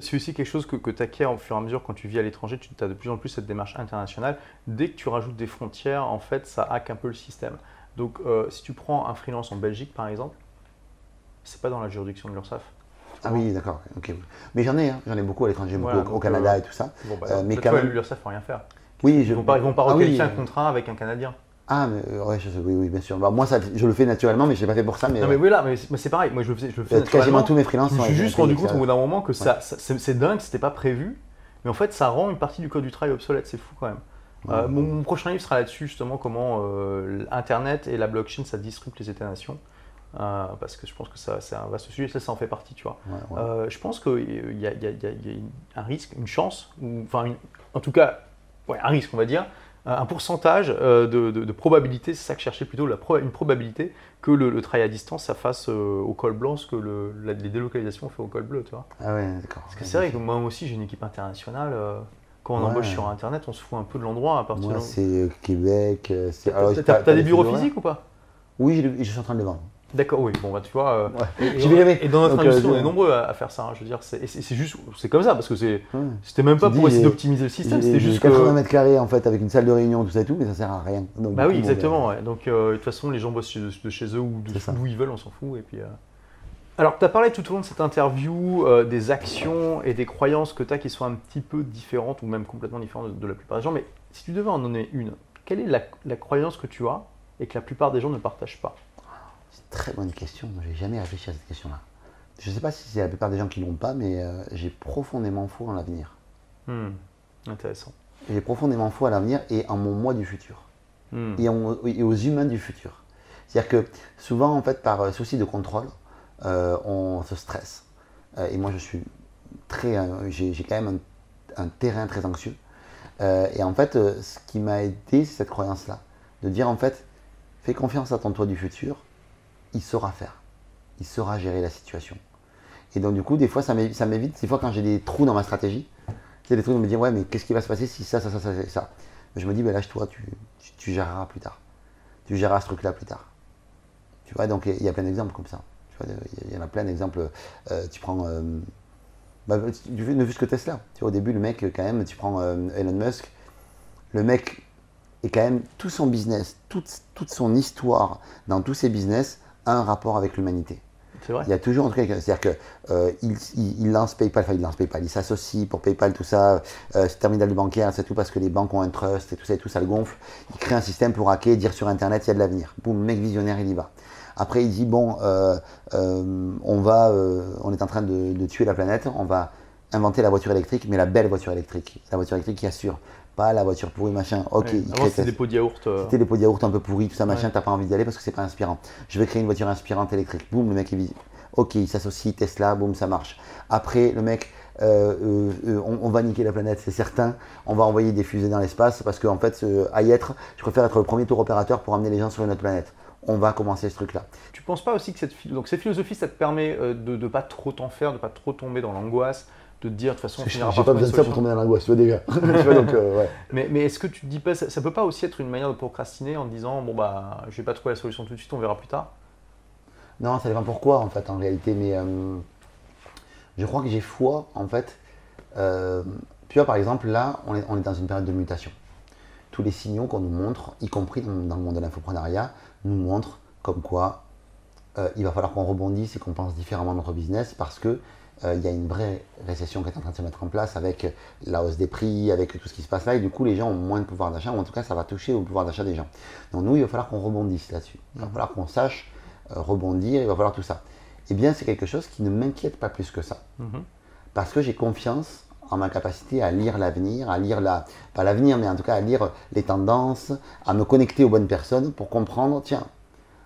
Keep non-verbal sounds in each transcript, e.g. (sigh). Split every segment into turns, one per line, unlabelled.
C'est aussi quelque chose que, que tu acquiers au fur et à mesure quand tu vis à l'étranger, tu as de plus en plus cette démarche internationale. Dès que tu rajoutes des frontières, en fait, ça hack un peu le système. Donc, euh, si tu prends un freelance en Belgique, par exemple, c'est pas dans la juridiction de l'URSSAF.
Ah oui, d'accord. ok. Mais j'en ai, hein. j'en ai beaucoup à l'étranger, beaucoup
Voilà,
au- Canada
euh,
et tout ça.
Bon, bah,
Euh, mais quand même-
l'URSSAF ne rien faire.
Oui, je
Ils vont pas, ils vont pas
Ah oui,
un contrat avec un Canadien.
Ah, mais euh, ouais, je oui, oui, bien sûr. Bah, moi, ça, je le fais naturellement, mais je l'ai pas fait pour ça. Mais,
Non mais oui là, mais c'est pareil. Moi je le fais, je le fais
euh, quasiment tous mes freelances
Je me suis juste rendu compte au bout d'un moment que ça, ça- c'est dingue, c'était pas prévu, mais en fait ça rend une partie du code du travail obsolète, c'est fou quand même. Euh,
Ouais.
mon, mon prochain livre sera là-dessus justement comment euh, Internet et la blockchain ça disrupte les États-nations, Euh, parce que je pense que ça c'est un vaste sujet, ça ça en fait partie, tu vois.
Ouais, ouais.
Euh, je pense qu'il y y y y a un risque, une chance, ou enfin en tout cas ouais, un risque on va dire, un pourcentage euh, de, de- de probabilité, c'est ça que je cherchais plutôt, la pro- une probabilité que le, le travail à distance ça fasse euh, au col blanc ce que le- la- les délocalisations ont fait au col bleu, tu vois.
Ah ouais, d'accord.
Parce que c'est vrai que moi aussi j'ai une équipe internationale. euh, quand on
Ouais.
embauche sur internet, on se fout un peu de l'endroit à partir
Moi,
de.
c'est Québec. c'est-
T'as t'as-
t'as-
t'as des bureaux physiques ou pas?
Oui, je, je suis en train de les vendre.
D'accord, oui. Bon bah tu vois. euh,
Ouais.
et, et dans notre
Donc, euh,
industrie, on est nombreux à, à faire ça. hein, je veux dire, c'est juste, c'est comme ça parce que
Ouais.
c'était même pas pour essayer d'optimiser le système, c'était juste
80
que.
mètres carrés en fait avec une salle de réunion, tout ça et tout, mais ça sert à rien. Donc,
Bah oui, exactement. ouais. Donc euh, de toute façon, les gens bossent de, de chez eux ou d'où ils veulent, on s'en fout. Et puis. euh, Alors, tu as parlé tout au long de cette interview euh, des actions et des croyances que tu as qui sont un petit peu différentes ou même complètement différentes de, de la plupart des gens. Mais si tu devais en donner une, quelle est la, la croyance que tu as et que la plupart des gens ne partagent pas?
C'est une très bonne question. Moi, j'ai jamais réfléchi à cette question-là. Je ne sais pas si c'est la plupart des gens qui l'ont pas, mais euh, j'ai profondément foi en l'avenir.
Hmm, Intéressant.
J'ai profondément foi à l'avenir et en mon moi du futur.
Hmm.
et, en- et aux humains du futur. C'est-à-dire que souvent, en fait, par euh, souci de contrôle, euh, on se stresse. Euh, et moi, je suis très, j'ai quand même un, un terrain très anxieux. Et en fait, ce qui m'a aidé, c'est cette croyance-là, de dire en fait, fais confiance à ton toi du futur, il saura faire, il saura gérer la situation. Et donc du coup, des fois, ça m'évite, des fois quand j'ai des trous dans ma stratégie, c'est des trucs de me dire, ouais, mais qu'est-ce qui va se passer si ça, ça, ça, ça, ça, Je me dis, ben lâche-toi, tu, géreras plus tard. Tu géreras ce truc-là plus tard. Tu vois, donc il y a plein d'exemples comme ça. Il y en a plein d'exemples. Euh, tu prends, euh, bah, ne fût-ce que Tesla. Tu vois, au début, le mec, quand même, tu prends euh, Elon Musk, le mec est quand même tout son business, toute, toute son histoire dans tous ses business un rapport avec l'humanité.
Vrai.
Il y a toujours un truc, c'est-à-dire que euh, il, lance PayPal, enfin il lance PayPal, il s'associe pour PayPal, tout ça, euh, ce terminal bancaire, c'est tout parce que les banques ont un trust et tout ça et tout ça le gonfle. Il crée un système pour hacker, dire sur Internet il y a de l'avenir. Boum, mec visionnaire, il y va. Après il dit bon, euh, on va, on est en train de, de tuer la planète, on va inventer la voiture électrique, mais la belle voiture électrique, la voiture électrique qui assure, pas la voiture pourrie machin. Ok,
Ouais.
il
Avant,
crée
c'était des pots de yaourt. euh,
C'était des pots de yaourt un peu pourris, tout ça, machin,
Ouais.
t'as pas envie d'y aller parce que c'est pas inspirant. Je vais créer une voiture inspirante électrique. Boum, le mec est visible. Ok, il s'associe, Tesla, boum, ça marche. Après, le mec, euh, euh, on, on va niquer la planète, c'est certain. On va envoyer des fusées dans l'espace parce qu'en fait, euh, à y être, je préfère être le premier tour opérateur pour amener les gens sur une autre planète. On va commencer ce truc-là.
Tu penses pas aussi que cette, donc cette philosophie, ça te permet de ne pas trop t'en faire, de pas trop tomber dans l'angoisse, de te dire de toute façon, on finira par trouver une solution.
dans l'angoisse, tu vois déjà. (laughs) tu vois, donc, euh, ouais.
Mais, mais est-ce que tu te dis pas, ça, ça peut pas aussi être une manière de procrastiner en te disant bon bah je vais pas trouver la solution tout de suite, on verra plus tard?
Non, ça dépend pourquoi en fait en réalité, mais euh, je crois que j'ai foi en fait. Euh, tu vois par exemple là, on est, on est dans une période de mutation. Tous les signaux qu'on nous montre, y compris dans, dans le monde de l'infoprenariat, nous montrent comme quoi euh, il va falloir qu'on rebondisse et qu'on pense différemment notre business parce que il y a une vraie récession qui est en train de se mettre en place avec la hausse des prix, avec tout ce qui se passe là, et du coup les gens ont moins de pouvoir d'achat, ou en tout cas ça va toucher au pouvoir d'achat des gens. Donc nous, il va falloir qu'on rebondisse là-dessus. Il va falloir qu'on sache euh, rebondir, il va falloir tout ça. Eh bien, c'est quelque chose qui ne m'inquiète pas plus que ça.
Mhm.
Parce que j'ai confiance en ma capacité à lire l'avenir, à lire la, pas l'avenir, mais en tout cas à lire les tendances, à me connecter aux bonnes personnes pour comprendre, tiens,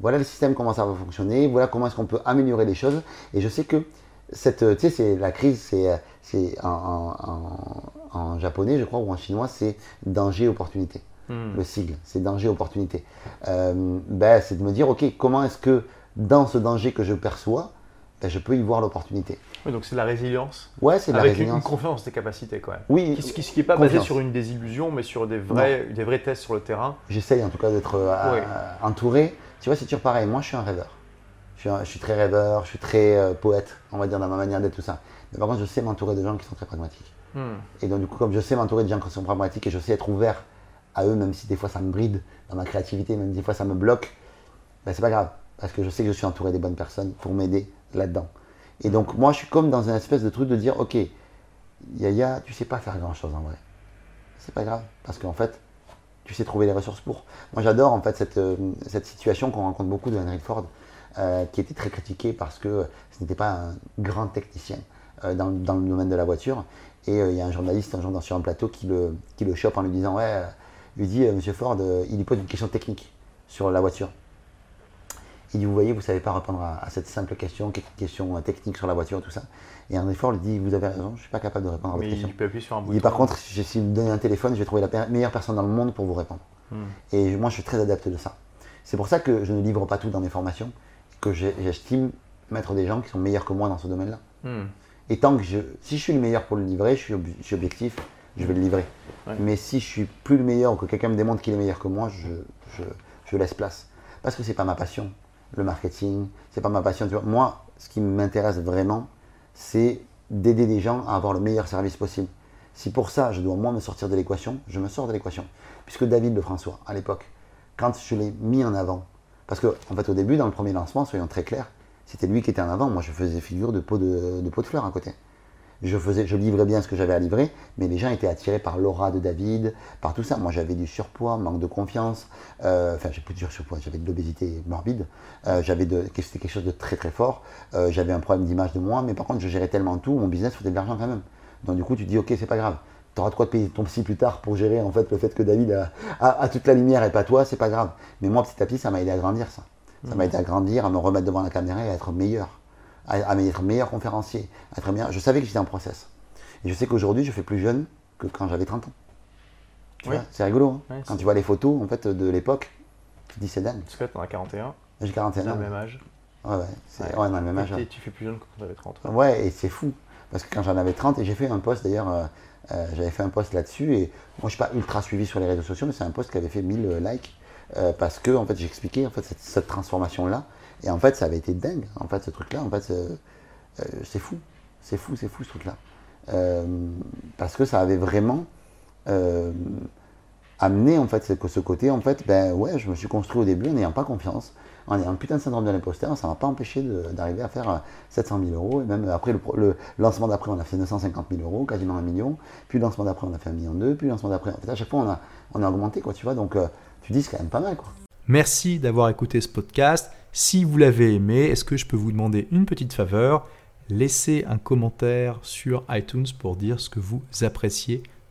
voilà le système, comment ça va fonctionner, voilà comment est-ce qu'on peut améliorer les choses. Et je sais que cette, tu sais, c'est la crise, c'est, c'est en, en- en- en japonais, je crois, ou en chinois, c'est danger-opportunité
Hmm.
le sigle, c'est danger opportunité. Euh, ben, c'est de me dire ok comment est-ce que dans ce danger que je perçois, ben, je peux y voir l'opportunité?
Oui, donc c'est de la résilience
Ouais, c'est de la
avec une, une
résilience.
confiance des capacités quand même.
Oui,
Qui, qui, qui est pas basé sur une désillusion, mais sur des vrais, des vrais tests sur le terrain.
j'essaye en tout cas d'être euh, entouré. Tu vois, c'est toujours pareil. Moi, je suis un rêveur. Je suis, un- je suis très rêveur, je suis très euh, poète, on va dire, dans ma manière d'être tout ça. Mais par contre, je sais m'entourer de gens qui sont très pragmatiques.
Hmm.
Et donc, du coup, comme je sais m'entourer de gens qui sont pragmatiques et je sais être ouvert à eux, même si des fois ça me bride dans ma créativité, même des fois ça me bloque, ben, c'est pas grave. Parce que je sais que je suis entouré des bonnes personnes pour m'aider là-dedans. Et donc, moi, je suis comme dans un espèce de truc de dire, ok, Yaya, tu sais pas faire grand-chose en vrai. C'est pas grave. Parce qu'en fait, tu sais trouver les ressources pour. Moi, j'adore en fait cette, euh, cette situation qu'on rencontre beaucoup de Henry Ford, euh, qui était très critiqué parce que ce n'était pas un grand technicien euh, dans, dans, le domaine de la voiture. Et il y a un journaliste un jour sur un plateau qui le, qui le chope en lui disant Ouais, lui dit Monsieur Ford, il lui pose une question technique sur la voiture. Il dit Vous voyez, vous ne savez pas répondre à, cette simple question, qui est une question technique sur la voiture, tout ça. Et Henry Ford lui dit Vous avez raison, je ne suis pas capable de répondre à votre
Mais
question.
Il peut appuyer sur un bouton.
Il dit Par contre, si vous me donnez un téléphone, je vais trouver la meilleure personne dans le monde pour vous répondre.
Hmm.
Et moi, je suis très adepte de ça. C'est pour ça que je ne livre pas tout dans mes formations, que j'estime mettre des gens qui sont meilleurs que moi dans ce domaine-là.
Hmm.
Et tant que je, si je suis le meilleur pour le livrer, je suis, je suis objectif, je vais le livrer.
Ouais.
Mais si je suis plus le meilleur ou que quelqu'un me démontre qu'il est meilleur que moi, je, je, je laisse place. Parce que c'est pas ma passion, le marketing, c'est pas ma passion. Tu vois. Moi, ce qui m'intéresse vraiment, c'est d'aider des gens à avoir le meilleur service possible. Si pour ça, je dois moi me sortir de l'équation, je me sors de l'équation. Puisque David de François, à l'époque, quand je l'ai mis en avant, parce que en fait au début, dans le premier lancement, soyons très clairs, c'était lui qui était en avant. Moi, je faisais figure de pot de, fleurs à côté. Je, livrais bien ce que j'avais à livrer, mais les gens étaient attirés par l'aura de David, par tout ça. Moi, j'avais du surpoids, manque de confiance. Euh, enfin, j'ai plus de surpoids, j'avais de l'obésité morbide. Euh, c'était quelque chose de très très fort. Euh, j'avais un problème d'image de moi, mais par contre, je gérais tellement tout, mon business faisait de l'argent quand même. Donc, du coup, tu dis, ok, c'est pas grave. Tu auras de quoi te payer ton psy plus tard pour gérer en fait le fait que David a, a, a toute la lumière et pas toi, c'est pas grave. Mais moi, petit à petit, ça m'a aidé à grandir ça. Ça m'a aidé à grandir, à me remettre devant la caméra et à être meilleur. À, à être meilleur conférencier. À être meilleur. Je savais que j'étais en process. Et je sais qu'aujourd'hui, je fais plus jeune que quand j'avais 30 ans.
Oui.
C'est rigolo. Hein quand tu vois les photos en fait, de l'époque, tu te dis c'est dingue.
Parce que t'en as 41,
J'ai 41
c'est
ans.
le même âge.
Ouais, ouais. Le même âge.
Et tu fais plus jeune que quand t'avais 30.
Ouais, et c'est fou. Parce que quand j'en avais 30, et j'ai fait un post d'ailleurs, euh, euh, j'avais fait un post là-dessus, et moi je suis pas ultra suivi sur les réseaux sociaux, mais c'est un post qui avait fait 1000 likes, euh, parce que en fait j'expliquais en fait, cette, transformation-là, et en fait ça avait été dingue, en fait ce truc-là, en fait c'est fou, c'est fou, c'est fou ce truc-là. Parce que ça avait vraiment amené en fait ce, ce côté, en fait, ben ouais, je me suis construit au début en n'ayant pas confiance, en ayant un putain de syndrome de l'imposteur, ça m'a pas empêché d'arriver à faire euh, 700 000 euros, et même après le, pro- le lancement d'après, on a fait 950 000 euros, quasiment un million, puis le lancement d'après, on a fait un million deux, puis le lancement d'après, en fait, à chaque fois, on a, on a augmenté, quoi, tu vois, donc euh, tu dis, c'est quand même pas mal, quoi.
Merci d'avoir écouté ce podcast. Si vous l'avez aimé, est-ce que je peux vous demander une petite faveur? Laissez un commentaire sur iTunes pour dire ce que vous appréciez